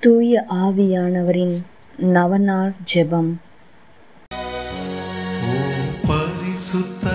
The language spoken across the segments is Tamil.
தூய ஆவியானவரின் நவநாள் ஜெபம். பரிசுத்த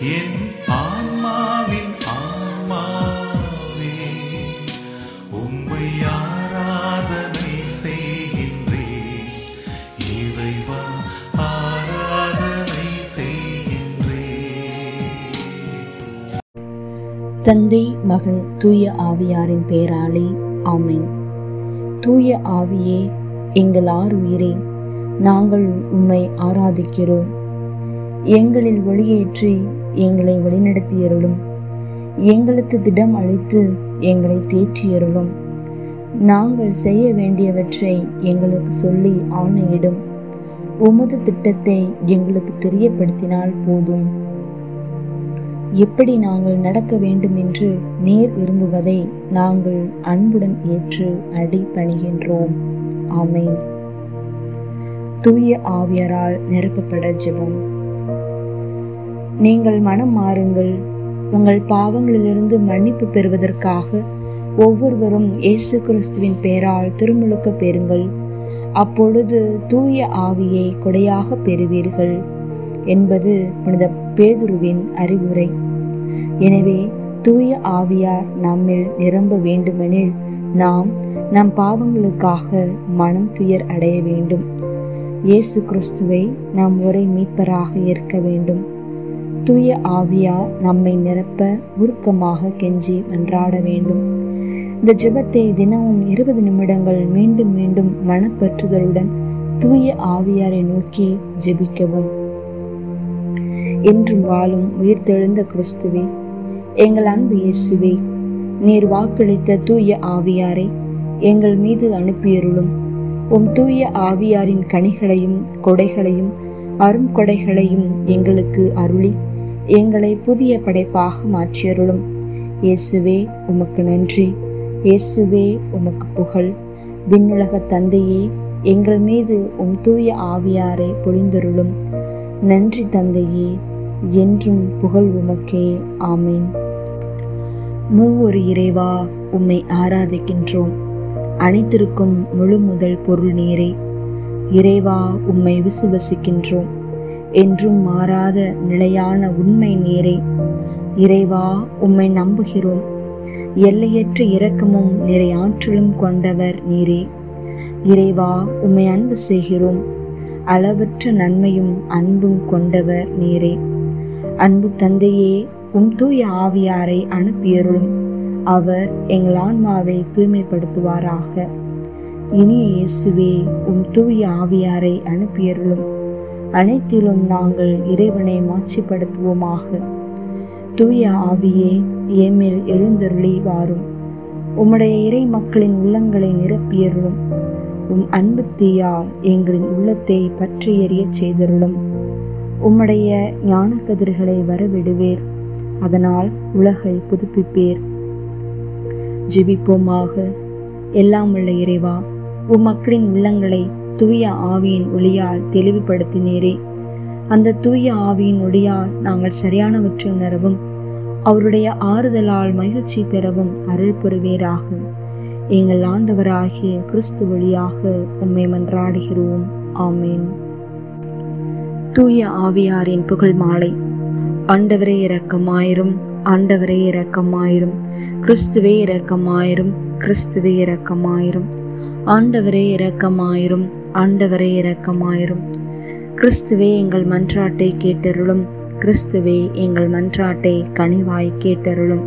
என் ஆன்மாவின் ஆன்மாவே, உம்மை ஆராதனை செய்கின்றேன். இறைவா, ஆராதனை செய்கின்றேன். தந்தை மகன் தூய ஆவியாரின் பெயராலே ஆமேன் தூய ஆவியே எங்கள் ஆறு உயிரே நாங்கள் உம்மை ஆராதிக்கிறோம் எங்களில் ஒளியேற்றி எங்களை வழிநடத்தியருளும். எங்களுக்கு திடம் அளித்து எங்களை தேற்றியருளும். நாங்கள் செய்ய வேண்டியவற்றை எங்களுக்கு சொல்லி ஆணையிடும். உமது திட்டத்தை எங்களுக்கு தெரியப்படுத்தினால் போதும். எப்படி நாங்கள் நடக்க வேண்டும் என்று நேர் விரும்புவதை நாங்கள் அன்புடன் ஏற்று அடி பணிகின்றோம். ஆமேன். தூய ஆவியரால் நிரப்பப்பட ஜெபம். நீங்கள் மனம் மாறுங்கள். உங்கள் பாவங்களிலிருந்து மன்னிப்பு பெறுவதற்காக ஒவ்வொருவரும் இயேசு கிறிஸ்துவின் பெயரால் திருமுழுக்க பெறுங்கள். அப்பொழுது தூய ஆவியை கொடையாக பெறுவீர்கள் என்பது புனித பேதுருவின் அறிவுரை. எனவே தூய ஆவியார் நம்மில் நிரம்ப வேண்டுமெனில் நாம் நம் பாவங்களுக்காக மனம் துயர் அடைய வேண்டும். இயேசு கிறிஸ்துவை நாம் ஒரே மீட்பராக ஏற்க வேண்டும். தூய ஆவியார் நம்மை நிரப்ப உருக்கமாக கெஞ்சி மன்றாட வேண்டும். இந்த ஜெபத்தை தினமும் இருபது நிமிடங்கள் மீண்டும் மீண்டும் மனப்பற்றுதலுடன் தூய ஆவியாரை நோக்கி ஜெபிக்கவும். என்றும் வாழும் உயிர்த்தெழுந்த கிறிஸ்துவே எங்கள் அன்பு இயேசுவே நீர் வாக்களித்த தூய ஆவியாரை எங்கள் மீது அனுப்பியருளும். உம் தூய ஆவியாரின் கனிகளையும் கொடைகளையும் அரும் கொடைகளையும் எங்களுக்கு அருளி. எங்களை புதிய படைப்பாக மாற்றியருளும். இயேசுவே உமக்கு நன்றி. இயேசுவே உமக்கு புகழ். விண்ணுலக தந்தையே எங்கள் மீது உம் தூய ஆவியாரை பொழிந்தருளும். நன்றி தந்தையே என்றும் புகழ் உமக்கே. ஆமீன். மூவொரு இறைவா உம்மை ஆராதிக்கின்றோம். அனைத்திற்கும் முழு முதல் பொருள் நீரே. இறைவா உம்மை விசுவசிக்கின்றோம். என்றும் மாறாத நிலையான உண்மை நீரே. இறைவா உம்மை நம்புகிறோம். எல்லையற்ற இரக்கமும் நிறை ஆற்றலும் கொண்டவர் நீரே. இறைவா உம்மை அன்பு செய்கிறோம். அளவற்ற நன்மையும் அன்பும் கொண்டவர் நீரே. அன்பு தந்தையே உம் தூய ஆவியாரை அனுப்பியருளும். அவர் எங்கள் ஆன்மாவை தூய்மைப்படுத்துவாராக. இனிய இயேசுவே உம் தூய ஆவியாரை அனுப்பியருளும். அனைத்திலும் நாங்கள் இறைவனை மாட்சிப்படுத்துவோமாக. தூய ஆவியே ஏமேல் எழுந்தருளி வாரும் உம்முடைய இறை மக்களின் உள்ளங்களை நிரப்பியருளும். உம் அன்பு தீயால் எங்களின் உள்ளத்தை பற்றி எறியச் செய்தருளும். உம்முடைய ஞான கதிர்களை வரவிடுவேர். அதனால் உலகை புதுப்பிப்பேர். ஜெபிப்போமாக. எல்லாம் உள்ள இறைவா உம் மக்களின் உள்ளங்களை தூய ஆவியின் ஒளியால் தெளிவுபடுத்தினீரே. அந்த தூய ஆவியின் ஒளியால் நாங்கள் சரியானவற்றை உணரவும் அவருடைய ஆறுதலால் மகிழ்ச்சி பெறவும் அருள் புரிவீராக. எங்கள் ஆண்டவராகிய கிறிஸ்து வழியாக உம்மை மன்றாடுகிறோம். ஆமேன். தூய ஆவியாரின் புகழ் மாலை. ஆண்டவரே இரக்கமாயிரும் ஆண்டவரே இரக்கமாயிரும் கிறிஸ்துவே இரக்கமாயிரும் கிறிஸ்துவே இரக்கமாயிரும். ஆண்டவரே இரக்கமாயிரும் ஆண்டவரே இரக்கமாயிரும். கிறிஸ்துவே எங்கள் மன்றாட்டை கேட்டருளும். கிறிஸ்துவே எங்கள் மன்றாட்டை கனிவாய் கேட்டருளும்.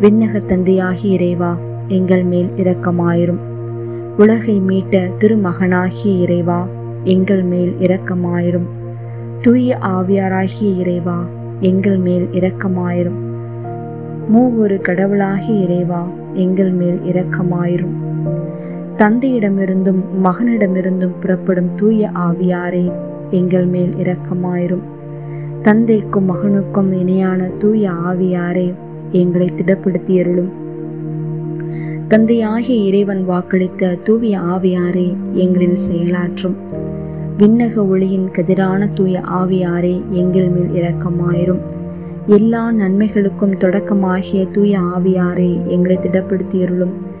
விண்ணக தந்தையாகி இறைவா எங்கள் மேல் இரக்கமாயிரும். உலகை மீட்ட திருமகனாகிய இறைவா எங்கள் மேல் இரக்கமாயிரும். தூய ஆவியாராகிய இறைவா எங்கள் மேல் இரக்கமாயிரும். மூவொரு கடவுளாகிய இறைவா எங்கள் மேல் இரக்கமாயிரும். தந்தையிடமிருந்தும் மகனிடமிருந்தும் புறப்படும் தூய ஆவியாரே எங்கள் மேல் இரக்கமாயிரும். தந்தைக்கும் மகனுக்கும் இணையான தூய ஆவியாரே எங்களை திடப்படுத்தியருளும். தந்தையாகிய இறைவன் வாக்களித்த தூய ஆவியாரே எங்களில் செயலாற்றும். விண்ணக ஒளியின் கதிரான தூய ஆவியாரே எங்கள் மேல் இரக்கமாயிரும். எல்லா நன்மைகளுக்கும் தொடக்கமாகிய தூய ஆவியாரே எங்களை திடப்படுத்தியருளும்.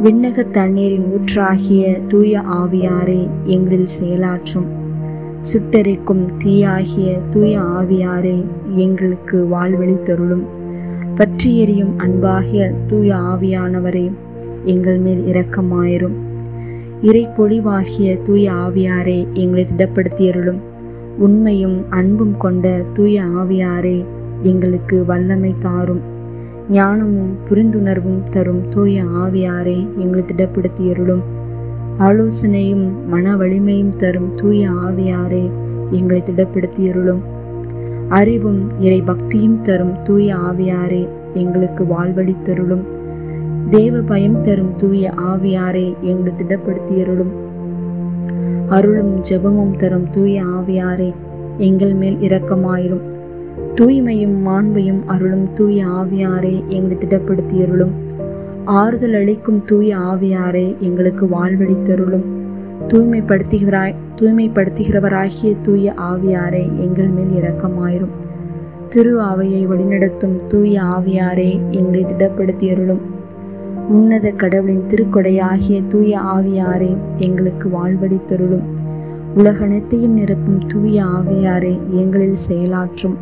விண்ணக தண்ணீரின் ஊற்றாகிய தூய ஆவியாரே எங்களில் செயலாற்றும். சுட்டரிக்கும் தீயாகிய தூய ஆவியாரே எங்களுக்கு வாழ்வழி தருளும். பற்றி எறியும் அன்பாகிய தூய ஆவியானவரே எங்கள் மேல் இரக்கமாயிரும். இறை பொழிவாகிய தூய ஆவியாரே எங்களை திடப்படுத்தியருளும். உண்மையும் அன்பும் கொண்ட தூய ஆவியாரே எங்களுக்கு வல்லமை தாரும். ஞானமும் புரிந்துணர்வும் தரும் தூய ஆவியாரே எங்களை திடப்படுத்தியருளும். ஆலோசனையும் மன வலிமையும் தரும் தூய ஆவியாரே எங்களை திடப்படுத்தியருளும். அறிவும் இறை பக்தியும் தரும் தூய ஆவியாரே எங்களுக்கு வாழ்வழி தருளும் தேவ பயம் தரும் தூய ஆவியாரே எங்களை திடப்படுத்தியருளும். அருளும் ஜெபமும் தரும் தூய ஆவியாரே எங்கள் மேல் இரக்கமாயிரும். தூய்மையும் மாண்பையும் அருளும் தூய ஆவியாரே எங்களை திடப்படுத்தியருளும். ஆறுதல் அளிக்கும் தூய ஆவியாரே எங்களுக்கு வாழ்வழித்தருளும் தூய்மைப்படுத்துகிறாய் தூய்மைப்படுத்துகிறவராகிய தூய ஆவியாரே எங்கள் மேல் இரக்கமாயிரும். திரு ஆவையை வழிநடத்தும் தூய ஆவியாரே எங்களை திடப்படுத்தியருளும். உன்னத கடவுளின் திருக்கொடையாகிய தூய ஆவியாரே எங்களுக்கு வாழ்வழித்தருளும் உலகனைத்தையும் நிரப்பும் தூய ஆவியாரே எங்களில் செயலாற்றும்.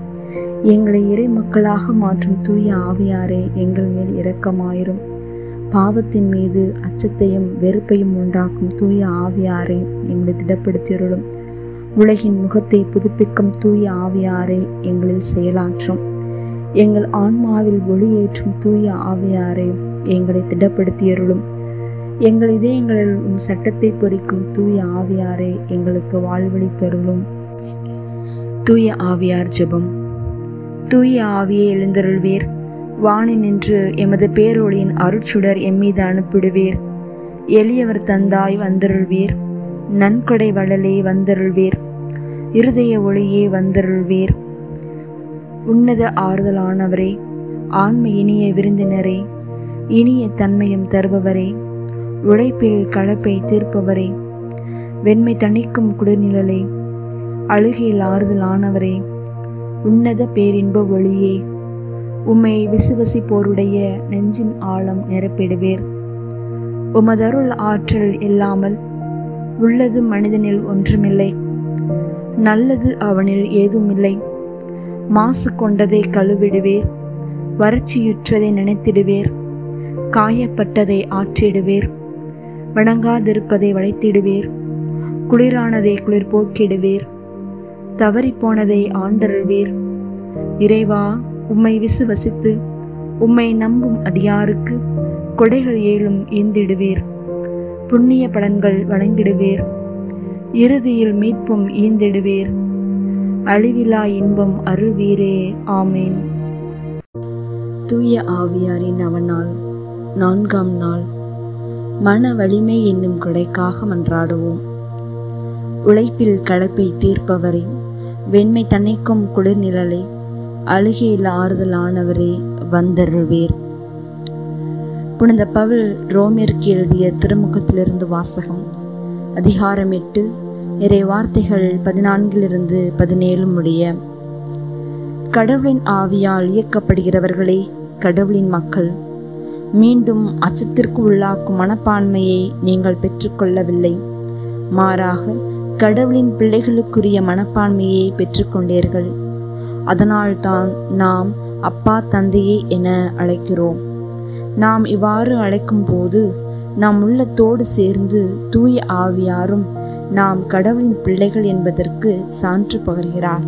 எங்களை இறை மக்களாக மாற்றும் தூய ஆவியாரே எங்கள் மேல் இரக்கமாயிரும். பாவத்தின் மீது அச்சத்தையும் வெறுப்பையும் உண்டாக்கும் தூய ஆவியாரே எங்களை திடப்படுத்தியருளும். உலகின் முகத்தை புதுப்பிக்கும் தூய ஆவியாரே எங்களில் செயலாற்றும். எங்கள் ஆன்மாவில் ஒளியேற்றும் தூய ஆவியாரே எங்களை திடப்படுத்தியருளும். எங்கள் இதயங்களில் உம் சட்டத்தை பொறிக்கும் தூய ஆவியாரே எங்களுக்கு வாழ்வழி தருளும். தூய ஆவியார் ஜெபம். தூய ஆவியை எழுந்தருள்வீர். வாணி நின்று எமது பேரொளியின் அருட்சுடர் எம்மீது அனுப்பிடுவீர். எளியவர் தந்தாய் வந்தருள்வீர். நன்கொடை வளலே வந்தருள்வீர். இருதய ஒளியே வந்தருள்வீர். உன்னத ஆறுதலானவரே ஆண்மை இனிய விருந்தினரே இனிய தன்மையும் தருபவரே உழைப்பில் கலப்பை தீர்ப்பவரே வெண்மை தணிக்கும் குளிர்நிழலே அழுகையில் ஆறுதலானவரே உன்னத பேரின்ப ஒளியே உம்மை விசுவசிப்போருடைய நெஞ்சின் ஆழம் நிரப்பிடுவேர். உமதருள் ஆற்றல் இல்லாமல் உள்ளது மனிதனில் ஒன்றுமில்லை. நல்லது அவனில் ஏதுமில்லை. மாசு கொண்டதை கழுவிடுவேர். வறட்சியுற்றதை நினைத்திடுவேர். காயப்பட்டதை ஆற்றிடுவேர். வணங்காதிருப்பதை வளைத்திடுவேர். குளிரானதை குளிர் போக்கிடுவேர் தவறிப்போனதை ஆண்டருள்வீர். இறைவா உம்மை விசுவசித்து உம்மை நம்பும் அடியாருக்கு கொடைகள் ஏழும் ஈந்திடுவீர் புண்ணிய பலன்கள் வழங்கிடுவீர். இறுதியில் மீட்பும் ஈந்திடுவீர். அழிவிலா இன்பம் அருள்வீரே ஆமேன். தூய ஆவியாரின் அவனால் நான்காம் நாள் மன வலிமை என்னும் கொடைக்காக மன்றாடுவோம். உழைப்பில் களைப்பை தீர்ப்பவரின் வெண்மை தன்னைக்கும் குளிர்நிழலை அழுகையில் ஆறுதலானவரே வந்தருள்வீர். புனித பவுல் ரோமியருக்கு எழுதிய திருமுகத்திலிருந்து வாசகம் அதிகாரம் எட்டு இறை வார்த்தைகள் பதினான்கிலிருந்து பதினேழு முடிய கடவுளின் ஆவியால் இயக்கப்படுகிறவர்களே கடவுளின் மக்கள் மீண்டும் அச்சத்திற்கு உள்ளாக்கும் மனப்பான்மையை நீங்கள் பெற்றுக்கொள்ளவில்லை. மாறாக கடவுளின் பிள்ளைகளுக்குரிய மனப்பான்மையை பெற்றுக்கொண்டீர்கள். அதனால்தான் நாம் அப்பா தந்தையே என அழைக்கிறோம். நாம் இவ்வாறு அழைக்கும் போது நம் உள்ளத்தோடு சேர்ந்து தூய ஆவியாரும் நாம் கடவுளின் பிள்ளைகள் என்பதற்கு சான்று பகர்கிறார்.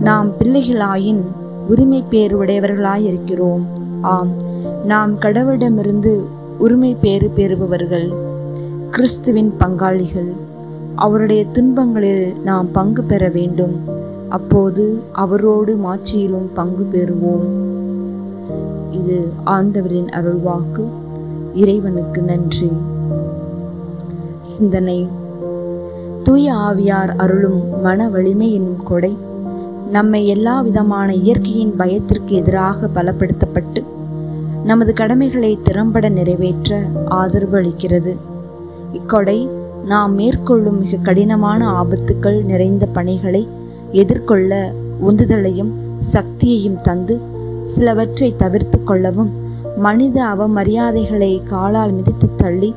நாம் பிள்ளைகளாயின் உரிமை பேறு உடையவர்களாயிருக்கிறோம் ஆம் நாம் கடவுளிடமிருந்து உரிமை பேறு பெறுபவர்கள் கிறிஸ்துவின் பங்காளிகள். அவருடைய துன்பங்களில் நாம் பங்கு பெற வேண்டும். அப்போது அவரோடு மாட்சியிலும் பங்கு பெறுவோம். இது ஆண்டவரின் அருள்வாக்கு. இறைவனுக்கு நன்றி. சிந்தனை. தூய ஆவியார் அருளும் மன வலிமை என்னும் கொடை நம்மை எல்லா விதமான இயற்கையின் பயத்திற்கு எதிராக பலப்படுத்தப்பட்டு நமது கடமைகளை திறம்பட நிறைவேற்ற ஆதரவு அளிக்கிறது. இக்கொடை நாம் மேற்கொள்ளும் மிக கடினமான ஆபத்துக்கள் நிறைந்த பணிகளை எதிர்கொள்ள உந்துதலையும் சக்தியையும் தந்து சிலவற்றை தவிர்த்து கொள்ளவும் மனித அவமரியாதைகளை காலால் மிதித்து தள்ளி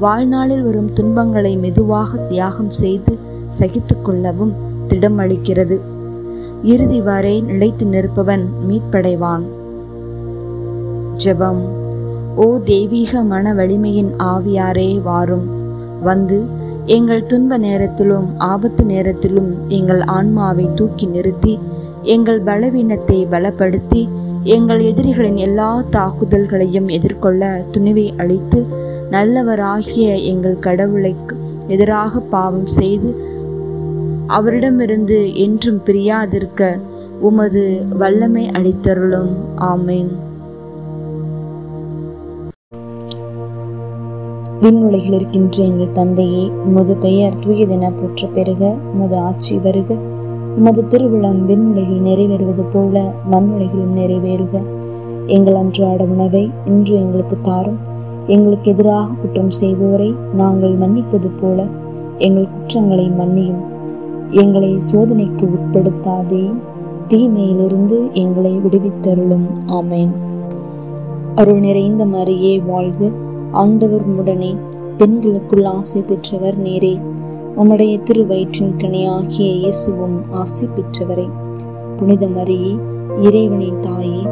வாழ்நாளில் வரும் துன்பங்களை மெதுவாக தியாகம் செய்து சகித்து கொள்ளவும் திடம் அளிக்கிறது இறுதி வரை நிலைத்து நிற்பவன் மீட்படைவான். ஜெபம். ஓ தெய்வீக மன வலிமையின் ஆவியாரே வாரும். வந்து எங்கள் துன்ப நேரத்திலும் ஆபத்து நேரத்திலும் எங்கள் ஆன்மாவை தூக்கி நிறுத்தி எங்கள் பலவீனத்தை பலப்படுத்தி எங்கள் எதிரிகளின் எல்லா தாக்குதல்களையும் எதிர்கொள்ள துணிவை அளித்து நல்லவராகிய எங்கள் கடவுளைக்கு எதிராக பாவம் செய்து அவரிடமிருந்து என்றும் பிரியாதிருக்க உமது வல்லமை அளித்தருளும். ஆமேன். விண்ணுலகில் இருக்கின்ற எங்கள் தந்தையே உமது பெயர் தூயதென போற்ற பெருக உமது ஆட்சி வருக. உமது திருவிழம் விண்ணுலகில் நிறைவேறுவது போல மண்ணுலகிலும் நிறைவேறுக. எங்கள் அன்றாட உணவை இன்று எங்களுக்கு தாரும். எங்களுக்கு எதிராக குற்றம் செய்வோரை நாங்கள் மன்னிப்பது போல எங்கள் குற்றங்களை மன்னியும். எங்களை சோதனைக்கு உட்படுத்தாதே தீமையிலிருந்து எங்களை விடுவித்தருளும். ஆமேன். அருள் நிறைந்த மரியே வாழ்க ஆண்டவர் உடனே பெண்களுக்குள் ஆசை பெற்றவர் நேரே. உம்முடைய திருவயிற்றின் கனியாகிய இயேசுவும் ஆசை பெற்றவரே. புனித மரியே இறைவனின் தாயே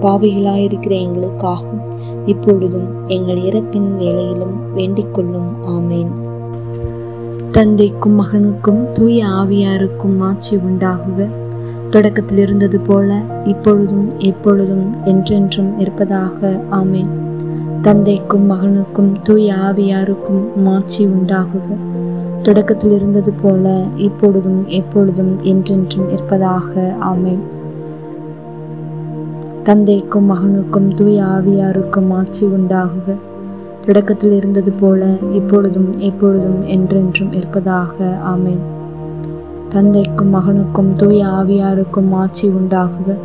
பாவிகளாயிருக்கிற எங்களுக்காகும் இப்பொழுதும் எங்கள் இறப்பின் வேலையிலும் வேண்டிக் கொள்ளும் ஆமேன். தந்தைக்கும் மகனுக்கும் தூய ஆவியாருக்கும் ஆட்சி உண்டாகுக. தொடக்கத்தில் இருந்தது போல இப்பொழுதும் எப்பொழுதும் என்றென்றும் இருப்பதாக. ஆமேன். தந்தைக்கும் மகனுக்கும் தூய ஆவியாருக்கும் மாட்சி உண்டாகுக. தொடக்கத்தில் இருந்தது போல இப்பொழுதும் எப்பொழுதும் என்றென்றும் இருப்பதாக. ஆமேன். தந்தைக்கும் மகனுக்கும் தூய ஆவியாருக்கும் ஆட்சி உண்டாகுக. தொடக்கத்தில் இருந்தது போல இப்பொழுதும் எப்பொழுதும் என்றென்றும் இருப்பதாக. ஆமேன். தந்தைக்கும் மகனுக்கும் தூய ஆவியாருக்கும் ஆட்சி உண்டாகுக.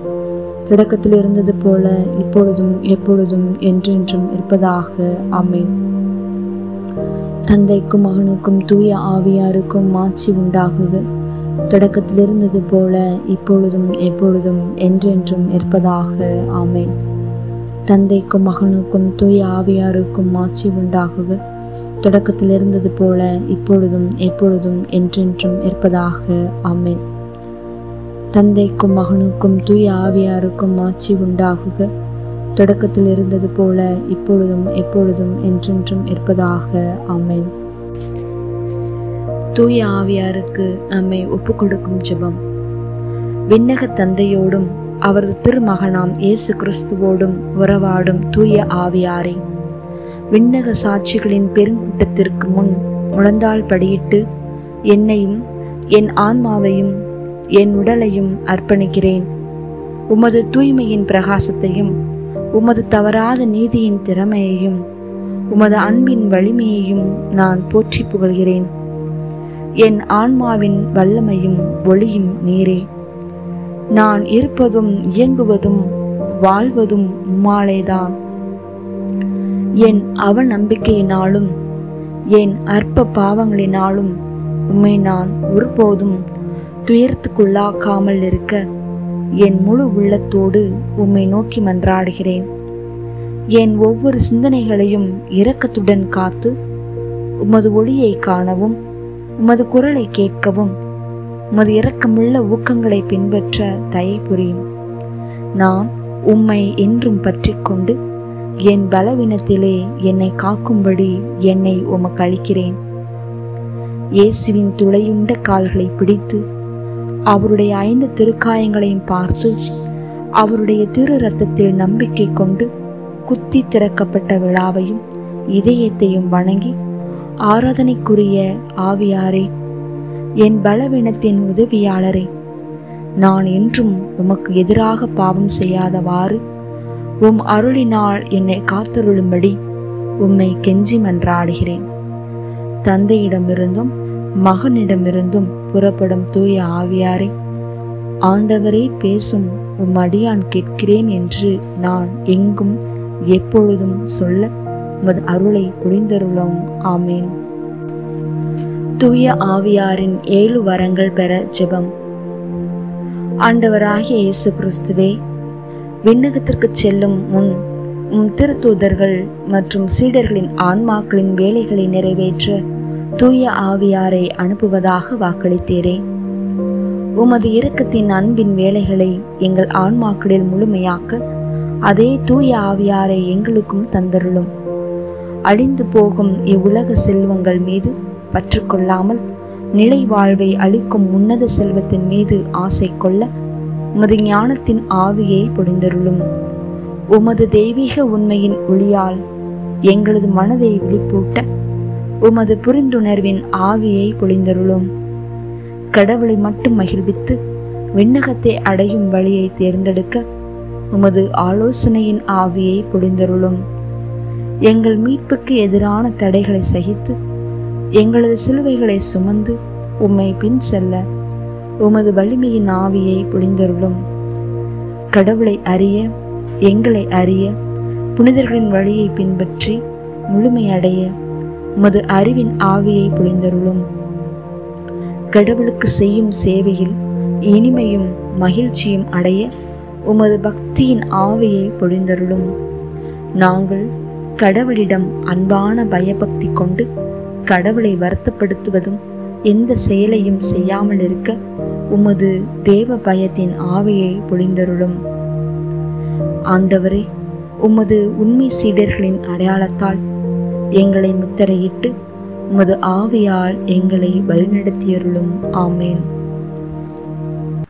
தொடக்கத்தில் இருந்தது போல இப்பொழுதும் எப்பொழுதும் என்றென்றும் இருப்பதாக. அமேன் தந்தைக்கும் மகனுக்கும் தூய ஆவியாருக்கும் மாட்சி உண்டாகுக. தொடக்கத்தில் இருந்தது போல இப்பொழுதும் எப்பொழுதும் என்றென்றும் இருப்பதாக. ஆமேன். தந்தைக்கும் மகனுக்கும் தூய ஆவியாருக்கும் மாட்சி உண்டாகுக. தொடக்கத்தில் இருந்தது போல இப்பொழுதும் எப்பொழுதும் என்றென்றும் இருப்பதாக. ஆமேன். தந்தைக்கும் மகனுக்கும் தூய ஆவியாருக்கும் ஆட்சி உண்டாகுக. தொடக்கத்தில் இருந்தது போல இப்பொழுதும் எப்பொழுதும் என்றென்றும் இருப்பதாக. ஆமேன். தூய ஆவியாருக்கு நம்மை ஒப்புக்கொடுக்கும் ஜெபம். விண்ணக தந்தையோடும் அவரது திருமகனாம் இயேசு கிறிஸ்துவோடும் உறவாடும் தூய ஆவியாரே விண்ணக சாட்சிகளின் பெருங்கூட்டத்திற்கு முன் முழந்தால் படியிட்டு என்னையும் என் ஆன்மாவையும் என் உடலையும் அர்ப்பணிக்கிறேன். உமது தூய்மையின் பிரகாசத்தையும் உமது தவறாத நீதியின் திறமையையும் உமது அன்பின் வலிமையையும் நான் போற்றி புகழ்கிறேன். என் ஆன்மாவின் வல்லமையும் ஒளியும் நீரே. நான் இருப்பதும் இயங்குவதும் வாழ்வதும் உம்மாலேதான். என் அவநம்பிக்கையினாலும் என் அற்ப பாவங்களினாலும் உம்மை நான் ஒருபோதும் துயரத்துக்குள்ளாக்காமல் இருக்க என் முழு உள்ளத்தோடு உம்மை நோக்கி மன்றாடுகிறேன். என் ஒவ்வொரு சிந்தனைகளையும் இரக்கத்துடன் காத்து உமது ஒளியை காணவும் உமது குரலை கேட்கவும் உமது இரக்கமுள்ள ஊக்கங்களை பின்பற்ற தயை புரியும். நான் உம்மை என்றும் பற்றிக்கொண்டு என் பலவீனத்திலே என்னை காக்கும்படி என்னை உமக்கு அளிக்கிறேன். இயேசுவின் துளையுண்ட கால்களை பிடித்து அவருடைய ஐந்து திருக்காயங்களையும் பார்த்து அவருடைய திரு ரத்தத்தில் நம்பிக்கை கொண்டு குத்தி திறக்கப்பட்ட விழாவையும் இதயத்தையும் வணங்கி ஆராதனைக்குரிய ஆவியாரே என் பலவீனத்தின் உதவியாளரே நான் என்றும் உமக்கு எதிராக பாவம் செய்யாதவாறு உம் அருளினால் என்னை காத்தருளும்படி உம்மை கெஞ்சி மன்றாடுகிறேன். தந்தையிடமிருந்தும் மகனிடமிருந்தும் புறப்படும் தூய ஆவியாரே ஆண்டவரே பேசும் உம் அடியான் கேட்கிறேன் என்று நான் எங்கும் எப்பொழுதும் சொல்ல உமது அருளை புரிந்தருளும். ஆமேன். தூய ஆவியாரின் ஏழு வரங்கள் பெற ஜெபம். ஆண்டவராகிய இயேசு கிறிஸ்துவே விண்ணகத்திற்கு செல்லும் முன் உம் திருத்தூதர்கள் மற்றும் சீடர்களின் ஆன்மாக்களின் வேலைகளை நிறைவேற்ற தூய ஆவியாரை அனுப்புவதாக வாக்களித்தீரே. உமது இரக்கத்தின் அன்பின் வேலைகளை எங்கள் ஆன்மாக்களில் முழுமையாக்க அதே தூய ஆவியாரை எங்களுக்கும் தந்தருளும். அழிந்து போகும் இவ்வுலக செல்வங்கள் மீது பற்று கொள்ளாமல் நிலை வாழ்வை அளிக்கும் உன்னத செல்வத்தின் மீது ஆசை கொள்ள உமது ஞானத்தின் ஆவியை பொழிந்தருளும். உமது தெய்வீக உண்மையின் ஒளியால் எங்களது மனதை விழிப்பூட்ட உமது புரிந்துணர்வின் ஆவியை பொழிந்தருளும். கடவுளை மட்டும் மகிழ்வித்து விண்ணகத்தை அடையும் வழியை தேர்ந்தெடுக்க உமது ஆலோசனையின் ஆவியை பொழிந்தருளும். எங்கள் மீட்புக்கு எதிரான தடைகளை சகித்து எங்களது சிலுவைகளை சுமந்து உம்மை பின் செல்ல உமது வலிமையின் ஆவியை பொழிந்தருளும். கடவுளை அறிய எங்களை அறிய புனிதர்களின் வழியை பின்பற்றி முழுமையடைய உமது அறிவின் ஆவியை பொழிந்தருளும் கடவுளுக்கு செய்யும் சேவையில் இனிமையும் மகிழ்ச்சியும் அடைய உமது பக்தியின் ஆவியை பொழிந்தருளும். நாங்கள் கடவுளிடம் அன்பான பயபக்தி கொண்டு கடவுளை வருத்தப்படுத்துவதும் எந்த செயலையும் செய்யாமல் இருக்க உமது தேவ பயத்தின் ஆவியை பொழிந்தருளும். ஆண்டவரே உமது உண்மை சீடர்களின் அடையாளத்தால் எங்களை முத்திரையிட்டு உமது ஆவியால் எங்களை வழிநடத்தியருளும். ஆமேன்.